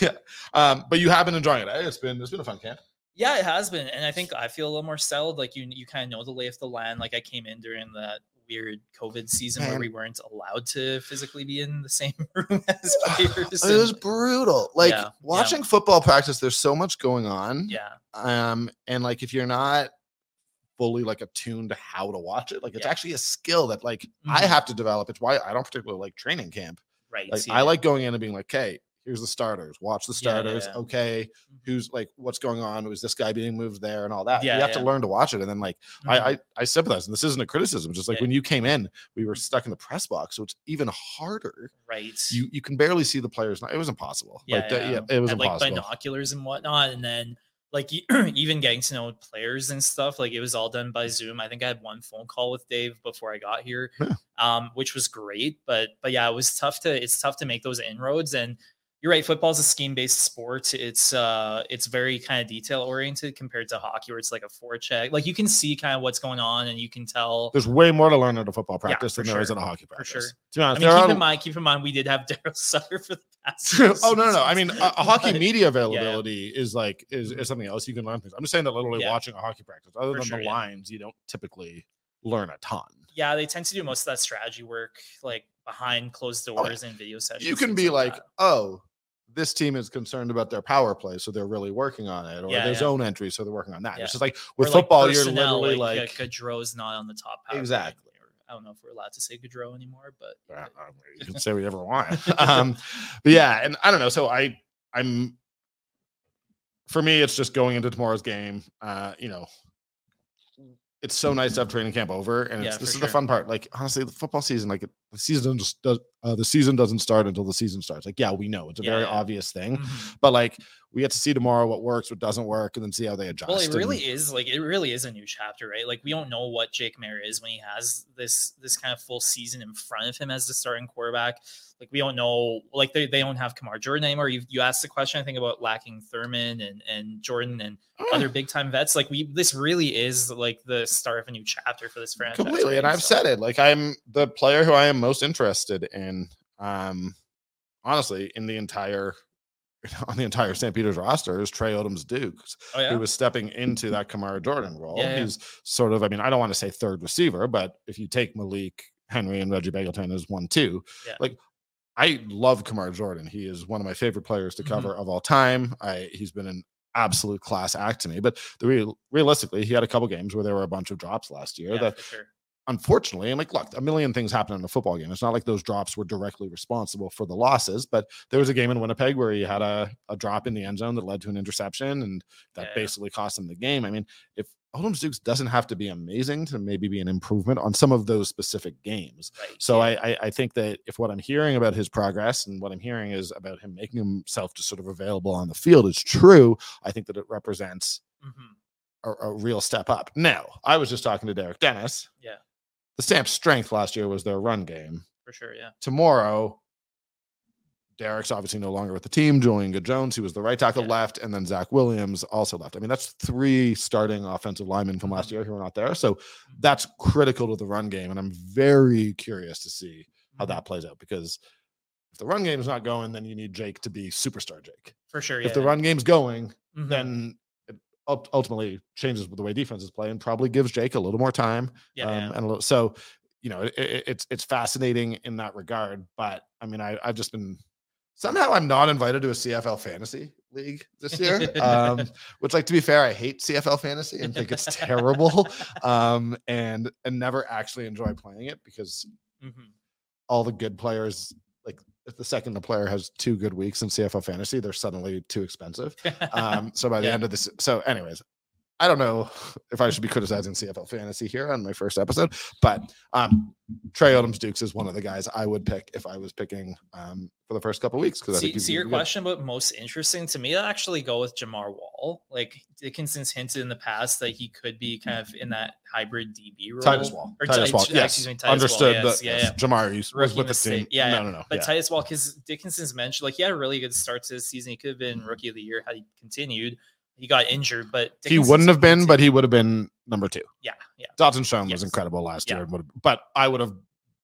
yeah. Um, but you have been enjoying it. eh? It's been it's been a fun camp. Yeah, it has been, and I think I feel a little more settled. Like you, you kind of know the lay of the land. Like I came in during that weird COVID season where we weren't allowed to physically be in the same room as players. It was brutal. Like Yeah, yeah. watching football practice, there's so much going on. yeah, um and like if you're not fully like attuned to how to watch it like it's Yeah. actually a skill that like i Mhm. have to develop it's why i don't particularly like training camp right. like i like going in and being like okay here's the starters watch the Yeah, yeah, starters yeah. okay Mhm. who's like what's going on was this guy being moved there and all that Yeah, you have to learn to watch it and then like Mhm. I, I i sympathize and this isn't a criticism just like when you came in we were stuck in the press box so it's even harder right. you you can barely see the players it was impossible yeah, like that- yeah. it was Had, like binoculars and whatnot, and then like even getting to know players and stuff like it was all done by zoom i think i had one phone call with dave before i got here Yeah. um which was great but but yeah it was tough to it's tough to make those inroads and you're right football is a scheme based sport it's uh it's very kind of detail oriented compared to hockey where it's like a forecheck like you can see kind of what's going on and you can tell There's way more to learn at a football practice for than there is sure. at a hockey for practice. sure To be i honest, mean keep are- in mind keep in mind we did have darryl sutter for the past oh no, no. I mean, a, a hockey But- media availability is like is, is something else you can learn things. I'm just saying that literally Yeah. watching a hockey practice, other For than sure, the yeah. lines, you don't typically learn a ton. yeah they tend to do most of that strategy work like behind closed yeah. doors and video sessions You can be like, that. oh, this team is concerned about their power play, so they're really working on it, or Yeah, their yeah. zone entry, so they're working on that. Yeah. It's just like Or, with like, football, you're literally like, like, Gaudreau's not on the top power play Exactly. anymore. I don't know if we're allowed to say Gaudreau anymore, but Uh, you can say whatever you want. um, but yeah, and I don't know. So I, I'm, for me, it's just going into tomorrow's game. Uh, you know, it's so nice to have training camp over, and Yeah, it's, this is the fun part. Like honestly, the football season, like the season just does. Uh, the season doesn't start until the season starts. Like, yeah, we know it's a Yeah, very yeah. obvious thing, Mhm. but like we get to see tomorrow what works, what doesn't work, and then see how they adjust. well, it and- really is like it really is a new chapter, right? Like we don't know what Jake Maier is when he has this this kind of full season in front of him as the starting quarterback. Like we don't know, like they, they don't have Kamar Jordan anymore. You you asked the question, I think about lacking Thurman and and Jordan and Mm. other big time vets. Like we this really is like the start of a new chapter for this franchise. completely right? and i've So- said it like i'm the player who i am most interested in um honestly in the entire on the entire stampeders roster is tre odoms dukes Oh yeah. who was stepping into that kamar jordan role Yeah, yeah. he's sort of i mean i don't want to say third receiver but if you take malik henry and reggie Begelton as one two like i love kamar jordan he is one of my favorite players to Mhm. cover of all time i he's been an absolute class act to me but the real realistically he had a couple games where there were a bunch of drops last year yeah, that sure. Unfortunately, and like, look, a million things happen in a football game. It's not like those drops were directly responsible for the losses, but there was a game in Winnipeg where he had a, a drop in the end zone that led to an interception and that Yeah. basically cost him the game. I mean, if Odoms Dukes doesn't have to be amazing to maybe be an improvement on some of those specific games. Right. So yeah. I, I I think that if what I'm hearing about his progress and what I'm hearing is about him making himself just sort of available on the field is true, I think that it represents Mhm. a, a real step up. Now, I was just talking to Derrick Dennis. Yeah. The Stamps' strength last year was their run game. for sure. Yeah. Tomorrow, Derrick's obviously no longer with the team. Julian Good Jones, who was the right tackle, Yeah. left, and then Zach Williams also left. I mean, that's three starting offensive linemen from Mm-hmm. last year who are not there. So that's critical to the run game. And I'm very curious to see how Mhm. that plays out because if the run game's not going, then you need Jake to be superstar Jake. For sure. If the run game's going, Mhm. then ultimately changes the way defenses play and probably gives Jake a little more time. yeah, um, yeah. and a little, so, you know, it, it- it's it's fascinating in that regard. But I mean, I I've just been somehow I'm not invited to a CFL fantasy league this year. Um, which, like to be fair, I hate CFL fantasy and think it's terrible. Um, and and never actually enjoy playing it because Mhm. all the good players the second the player has two good weeks in CFL fantasy, they're suddenly too expensive. Um, so by the Yeah. end of this, so anyways, I don't know if I should be criticizing CFL fantasy here on my first episode, but um, Tre Odoms Dukes is one of the guys I would pick if I was picking um, for the first couple weeks because I think See, see your good. question about most interesting to me, I actually go with Jamar Wall. Like Dickenson's hinted in the past that he could be kind of in that hybrid DB role. Titus Wall. Or Titus Ti- Wall. Yes. excuse me, Titus Understood Wall. Yes, yeah, yes, yeah. Jamar was Rookie with the team. Yeah, no, no, no. But yeah. Titus Wall, because Dickenson's mentioned, like he had a really good start to the season. He could have been rookie of the year had he continued. He got injured, but he wouldn't have been, but he would have been number two. yeah, yeah. Dalton Schoen was incredible last year, Yeah. and would have, but I would have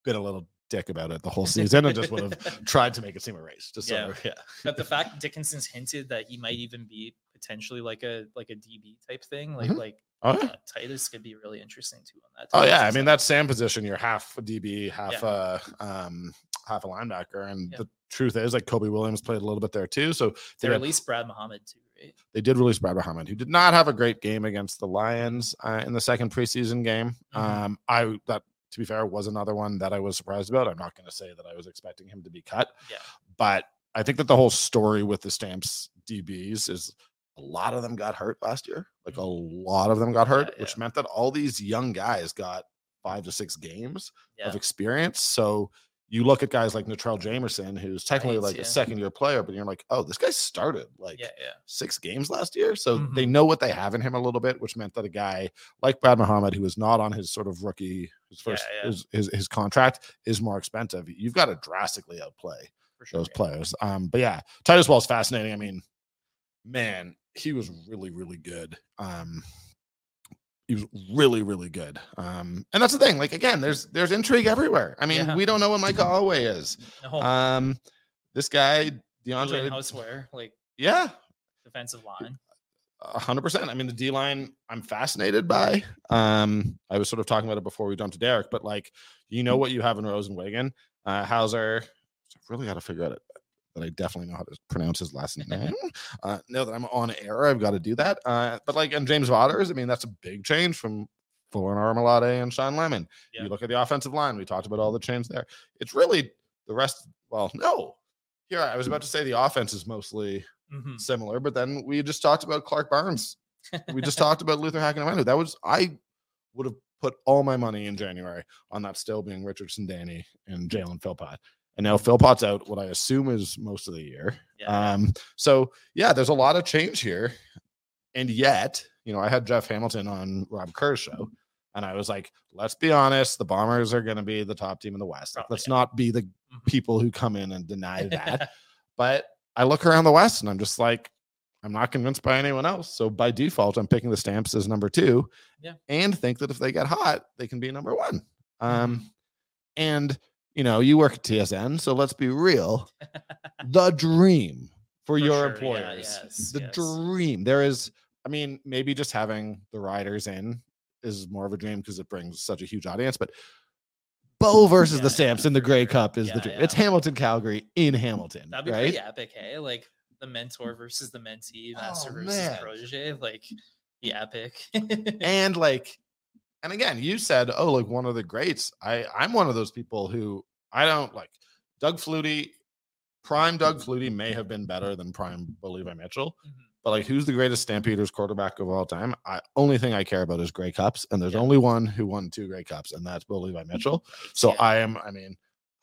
been a little dick about it the whole season and just would have tried to make it seem a race. Just so, Yeah. yeah. But the fact Dickenson's hinted that he might even be potentially like a like a DB type thing, like Mhm. like Oh, yeah. uh, Titus could be really interesting too on that. Oh yeah, I mean that Sam position, you're half a DB, half Yeah. a um half a linebacker, and Yeah. the truth is like Kobe Williams played a little bit there too. So they released Brad Muhammad too? They did release Brad Muhammad, who did not have a great game against the Lions uh, in the second preseason game. Mhm. Um, I that to be fair was another one that I was surprised about. I'm not going to say that I was expecting him to be cut, Yeah. but I think that the whole story with the Stamps DBs is a lot of them got hurt last year. Like a lot of them got Mm-hmm. Yeah, hurt, which meant that all these young guys got five to six games Yeah. of experience. So you look at guys like Natrell Jamerson, who's technically like yeah. a second year player, but you're like, oh, this guy started like Yeah, yeah. six games last year. So Mhm. they know what they have in him a little bit, which meant that a guy like Brad Muhammad, who is not on his sort of rookie, his first. His, his his contract is more expensive. You've got to drastically outplay sure. those players. Um, but yeah, Titus Wall's fascinating. I mean, man, he was really, really good. Um, he was really, really good. Um, and that's the thing. Like again, there's there's intrigue everywhere. I mean, Yeah. we don't know what Mike Holloway is. No, Um, this guy DeAndre, Houseware, like yeah, defensive line. a hundred percent. I mean, the D line, I'm fascinated by. Um, I was sort of talking about it before we jumped to Derrick, but like, you know what you have in Rosenwagen, uh, Howsare. Really got to figure out but I definitely know how to pronounce his last name. uh, now that I'm on air, I've got to do that. Uh, but like, and James Vaughters, I mean, that's a big change from Folarin Orimolade and Shawn Lemon. Yeah. You look at the offensive line. We talked about all the change there. It's really the rest. Well, no. Here, I was about to say the offense is mostly Mhm. similar, but then we just talked about Clark Barnes. We just talked about Luther Hacken That was I would have put all my money in January on that still being Richardson, Danny, and Jalen Philpott. And now Philpott's out, what I assume is most of the year. Yeah. Um, so yeah, there's a lot of change here. And yet, you know, I had Jeff Hamilton on Rob Kerr's show, and I was like, let's be honest, the Bombers are going to be the top team in the West. Like, let's yeah. not be the Mhm. people who come in and deny that. but I look around the West and I'm just like, I'm not convinced by anyone else. So by default, I'm picking the Stamps as number two. Yeah. And think that if they get hot, they can be number one. Mm-hmm. Um, and you know, you work at TSN, so let's be real. the dream for, For your sure, yeah, employers. yes, the yes. dream. There is, I mean, maybe just having the riders in is more of a dream because it brings such a huge audience, but Bo versus Yeah, the Stamps yeah, in the Grey. Cup is the dream. yeah. It's Hamilton Calgary in Hamilton. That'd be right? pretty epic, hey? Like the mentor versus the mentee, oh, master Oh, versus man. protege. Like the epic. and like and again you said oh like one of the greats i i'm one of those people who i don't like doug flutie prime doug flutie may have been better than prime levi mitchell Mhm. but like who's the greatest stampeders quarterback of all time i only thing i care about is gray cups and there's Yeah. only one who won two gray cups and that's Bo levi mitchell so Yeah. i am i mean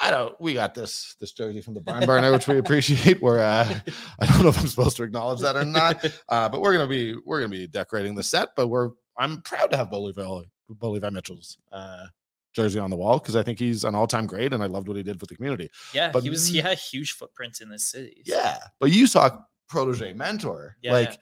I don't. We got this this jersey from the barn burner, which we appreciate. We're uh, I don't know if I'm supposed to acknowledge that or not, uh, but we're gonna be we're gonna be decorating the set. But we're I'm proud to have Bo Levi, Bo Levi Mitchell's uh, jersey on the wall because I think he's an all time great, and I loved what he did for the community. yeah, But he was he had huge footprints in the city. so- Yeah, but you saw protege mentor, Yeah, like yeah.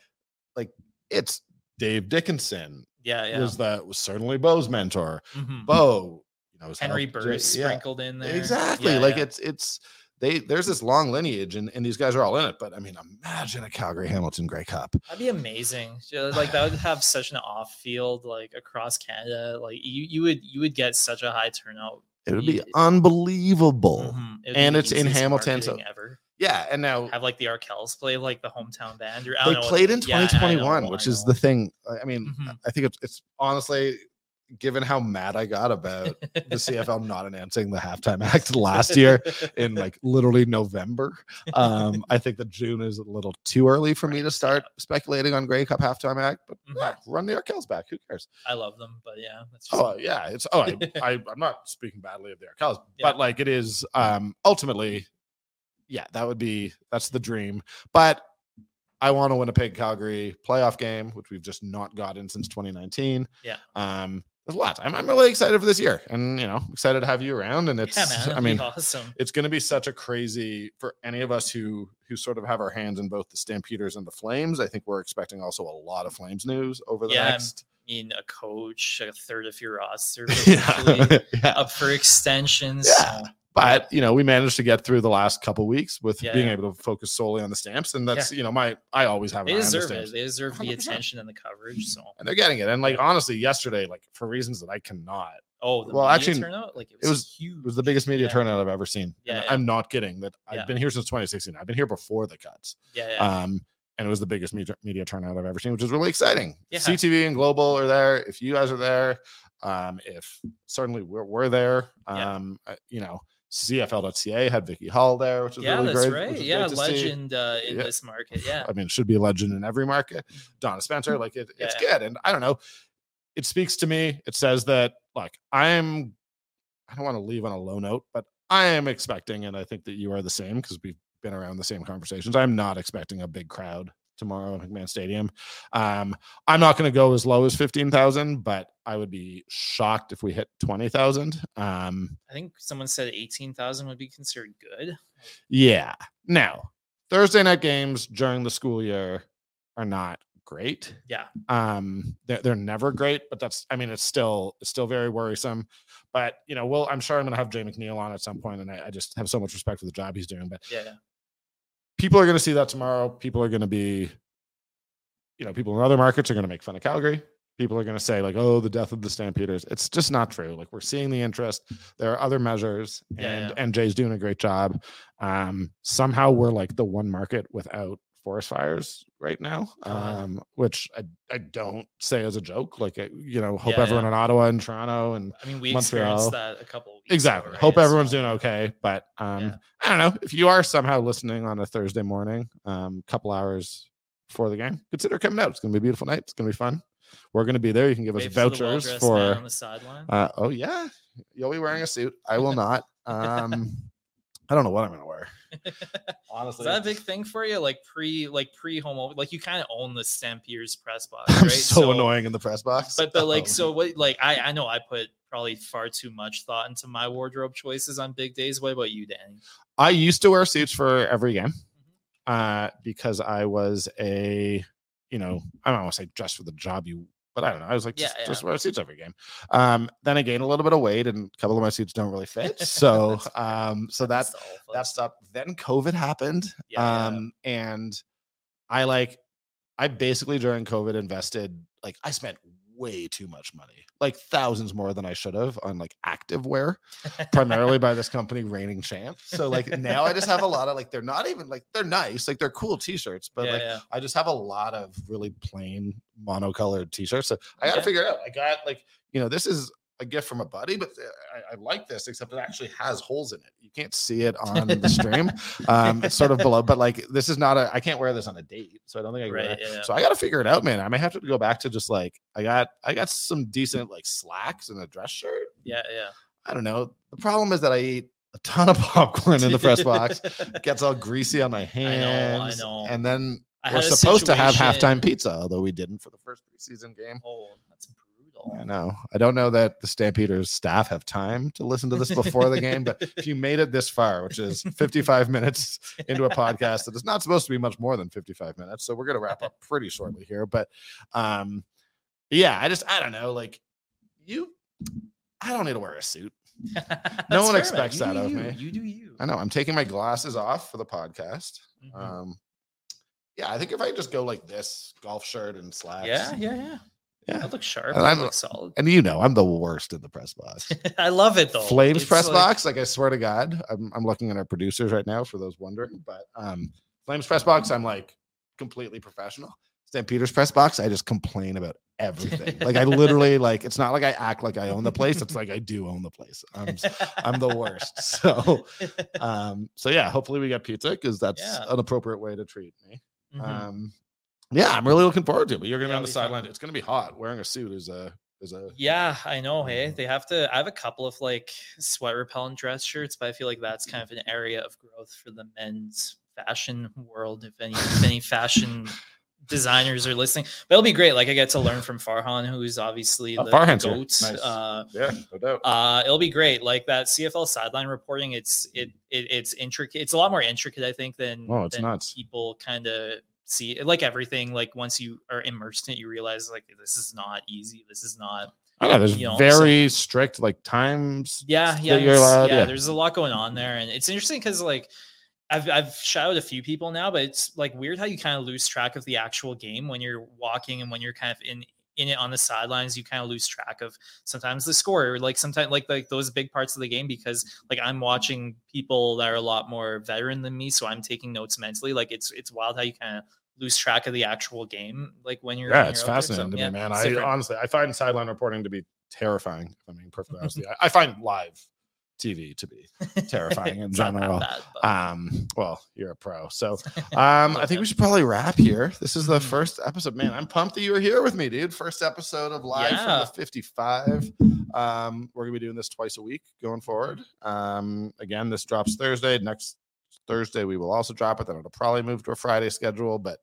like it's Dave Dickenson Yeah, yeah. was that was certainly Bo's mentor. Mhm. Bo, you know, was Henry Burris yeah. sprinkled in there. Exactly. Like it's it's they there's this long lineage and, and these guys are all in it. But I mean, imagine a Calgary Hamilton Grey Cup. That'd be amazing. Like that would have such an off field like across Canada. Like you you would you would get such a high turnout. It would be You- unbelievable. Mhm. It would And be it's in Hamilton, so- ever. Yeah. And now Have like the Arkells play like the hometown band. Or they know played in yeah, know, 2021, which is the thing. I mean, Mhm. I think it's it's honestly given how mad I got about the CFL not announcing the halftime act last year in like literally November. Um, I think that June is a little too early for me to start speculating on Grey Cup halftime act, but Mhm. yeah, run the Arkells back. Who cares? I love them, but yeah, Oh yeah, it's oh I, I I'm not speaking badly of the Arkells, Yeah. but like it is um ultimately, yeah, that would be that's the dream. But I want to win a Winnipeg Calgary playoff game, which we've just not gotten since 2019. Yeah. Um, there's a lot. I'm, I'm really excited for this year, and you know, excited to have you around. And it's yeah, man. I mean, awesome. it's going to be such a crazy for any of us who who sort of have our hands in both the Stampeders and the Flames. I think we're expecting also a lot of Flames news over the Yeah, next. I mean, a coach, a third of your roster, Yeah. yeah. up for extensions. Yeah. so- but you know we managed to get through the last couple weeks with Yeah, being yeah. able to focus solely on the stamps and that's you know my i always have They an eye on the deserve it. They deserve 100%. attention and the coverage. So, and they're getting it and like honestly yesterday like for reasons that i cannot oh, the Well, actually, turnout, like it it was, was- huge. it was the biggest media Yeah. turnout i've ever seen Yeah, yeah. i'm not kidding that i've been here since 2016 i've been here before the cuts Yeah, yeah. um and it was the biggest media, media turnout i've ever seen which is really exciting Yeah. ctv and global are there if you guys are there um if certainly we're, we're there Yeah. um uh, you know cfl.ca had vicki hall there which is yeah, really that's great right. Yeah, great legend uh, in Yeah. this market. Yeah, I mean, it should be a legend in every market. Donna Spencer, like it, it's Yeah. good. And I don't know, it speaks to me. It says that like I'm I don't want to leave on a low note, but I am expecting, and I think that you are the same because we've been around the same conversations. I'm not expecting a big crowd tomorrow at McMahon Stadium. Um, I'm not going to go as low as 15,000, but I would be shocked if we hit 20,000. Um, I think someone said 18,000 would be considered good. yeah. Now, Thursday night games during the school year are not great. Yeah. Um, they're, they're never great, but that's, I mean, it's still, it's still very worrisome. But, you know, well, I'm sure I'm going to have Jay McNeil on at some point, and I, I just have so much respect for the job he's doing. But Yeah. People are going to see that tomorrow. People are going to be, you know, people in other markets are going to make fun of Calgary. People are going to say like, "Oh, the death of the Stampeders." It's just not true. Like we're seeing the interest. There are other measures, Yeah, and yeah. and Jay's doing a great job. Um, somehow we're like the one market without forest fires right now, Uh-huh. um, which I, I don't say as a joke. Like I, you know, hope Yeah, everyone in Ottawa and Toronto and I mean, we Montreal. experienced that a couple weeks Exactly. ago, Hope everyone's So- doing okay. But um, Yeah. I don't know if you are somehow listening on a Thursday morning, um, couple hours before the game, consider coming out. It's gonna be a beautiful night. It's gonna be fun. We're gonna be there. You can give us Wait for the vouchers well-dressed for. on the sideline. uh, oh yeah, you'll be wearing a suit. I will not. Um, I don't know what I'm gonna wear. Honestly, Is Honestly, that a big thing for you? Like pre, like pre home, like you kind of own the Stampeders press box, I'm right? so, annoying in the press box. But but like Um, so what? Like I I know I put probably far too much thought into my wardrobe choices on big days. What about you, Danny? I used to wear suits for every game Mm-hmm. uh, because I was a, you know, I don't want to say dress for the job you, but I don't know. I was like, just, yeah. just wear suits every game. Um, then I gained a little bit of weight and a couple of my suits don't really fit. So, um, so that's, all of that stuff. Then COVID happened. Yeah. um, and I like, I basically during COVID invested, like, I spent way too much money, like thousands more than I should have on like active wear primarily by this company reigning champ so like now i just have a lot of like they're not even like they're nice like they're cool t-shirts but yeah, like yeah. i just have a lot of really plain monocolored t-shirts so i gotta Okay. figure it out i got like you know this is a gift from a buddy but uh, I, I like this except it actually has holes in it you can't see it on the stream um it's sort of below but like this is not a i can't wear this on a date so i don't think i can right. it. Yeah. so i gotta figure it out man i may have to go back to just like i got i got some decent like slacks and a dress shirt yeah. Yeah. I don't know. The problem is that I eat a ton of popcorn in the press box. It gets all greasy on my hands. I hands. know. And then I we're supposed to have halftime pizza, although we didn't for the first preseason game. Oh, brutal. I know. I don't know that the Stampeders staff have time to listen to this before the game, but if you made it this far, which is 55 minutes into a podcast that is not supposed to be much more than 55 minutes, so we're going to wrap up pretty shortly here. But um, yeah, I just I don't know. Like you, I don't need to wear a suit. no one expects that of you. me. You do you. I know. I'm taking my glasses off for the podcast. Mhm. Um, yeah, I think if I just go like this, golf shirt and slacks. yeah, yeah, yeah. Yeah. That looks sharp. And That I'm- looks solid. And you know, I'm the worst in the press box. I love it though. Flames It's press like- box, like I swear to God, I'm, I'm looking at our producers right now for those wondering. But um, Flames press box, I'm like completely professional. Stampeders press box, I just complain about everything. like I literally like it's not like I act like I own the place. It's like I do own the place. I'm I'm the worst. So um, so yeah, hopefully we get pizza because that's Yeah. an appropriate way to treat me. Mhm. Um, yeah, I'm really looking forward to it. But you're gonna Yeah, be on the it'll be fun. sideline. It's gonna be hot. Wearing a suit is a is a Yeah, I know. Hey, Mhm. they have to. I have a couple of like sweat repellent dress shirts, but I feel like that's kind of an area of growth for the men's fashion world. If any, if any fashion designers are listening, but it'll be great. Like I get to learn from Farhan, who's obviously Oh, the Farhan's goat. Nice. Uh, yeah, no doubt. uh, it'll be great. Like that CFL sideline reporting. It's it, it it's intricate. It's a lot more intricate, I think, than Oh, it's than nuts. people kind of see. Like everything, like once you are immersed in it, you realize like this is not easy. This is not know there's you know, very strict like times. Yeah, yeah, yeah, yeah. There's a lot going on there, and it's interesting because like I've I've shouted a few people now, but it's like weird how you kind of lose track of the actual game when you're walking and when you're kind of in in it on the sidelines. You kind of lose track of sometimes the score, or like sometimes like like those big parts of the game because like I'm watching people that are a lot more veteran than me, so I'm taking notes mentally. Like it's it's wild how you kind of lose track of the actual game, like when you're Yeah, when it's you're out. So, fascinating to yeah, me, man. I different. honestly I find sideline reporting to be terrifying. I mean, perfectly honest, with you. I, I find live TV to be terrifying in that general. but- Um, well, you're a pro, so um, I think we should probably wrap here. This is the Mhm. first episode. Man, I'm pumped that you were here with me, dude. First episode of live from the 55. Um, we're gonna be doing this twice a week going forward. Um, again, this drops Thursday. Next Thursday we will also drop it. Then it'll probably move to a Friday schedule, but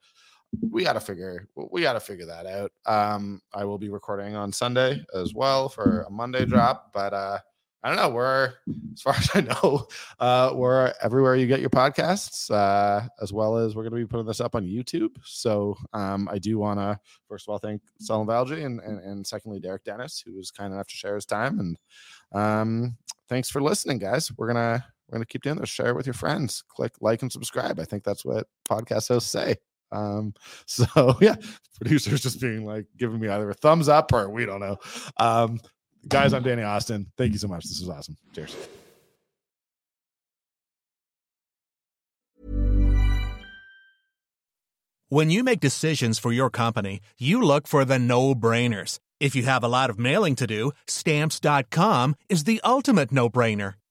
we got to figure we got to figure that out. Um, I will be recording on Sunday as well for a Monday drop, but uh, I don't know. We're as far as I know, uh, we're everywhere you get your podcasts, uh, as well as we're going to be putting this up on YouTube. So um, I do want to first of all thank Salim Valji and, and and secondly Derrick Dennis, who was kind enough to share his time. And um, thanks for listening, guys. We're gonna we're gonna keep doing this. Share it with your friends. Click like and subscribe. I think that's what podcast hosts say. Um, so yeah, producers just being like giving me either a thumbs up or we don't know. Um, guys, I'm Danny Austin. Thank you so much. This was awesome. Cheers. When you make decisions for your company, you look for the no brainers. If you have a lot of mailing to do, stamps.com is the ultimate no brainer.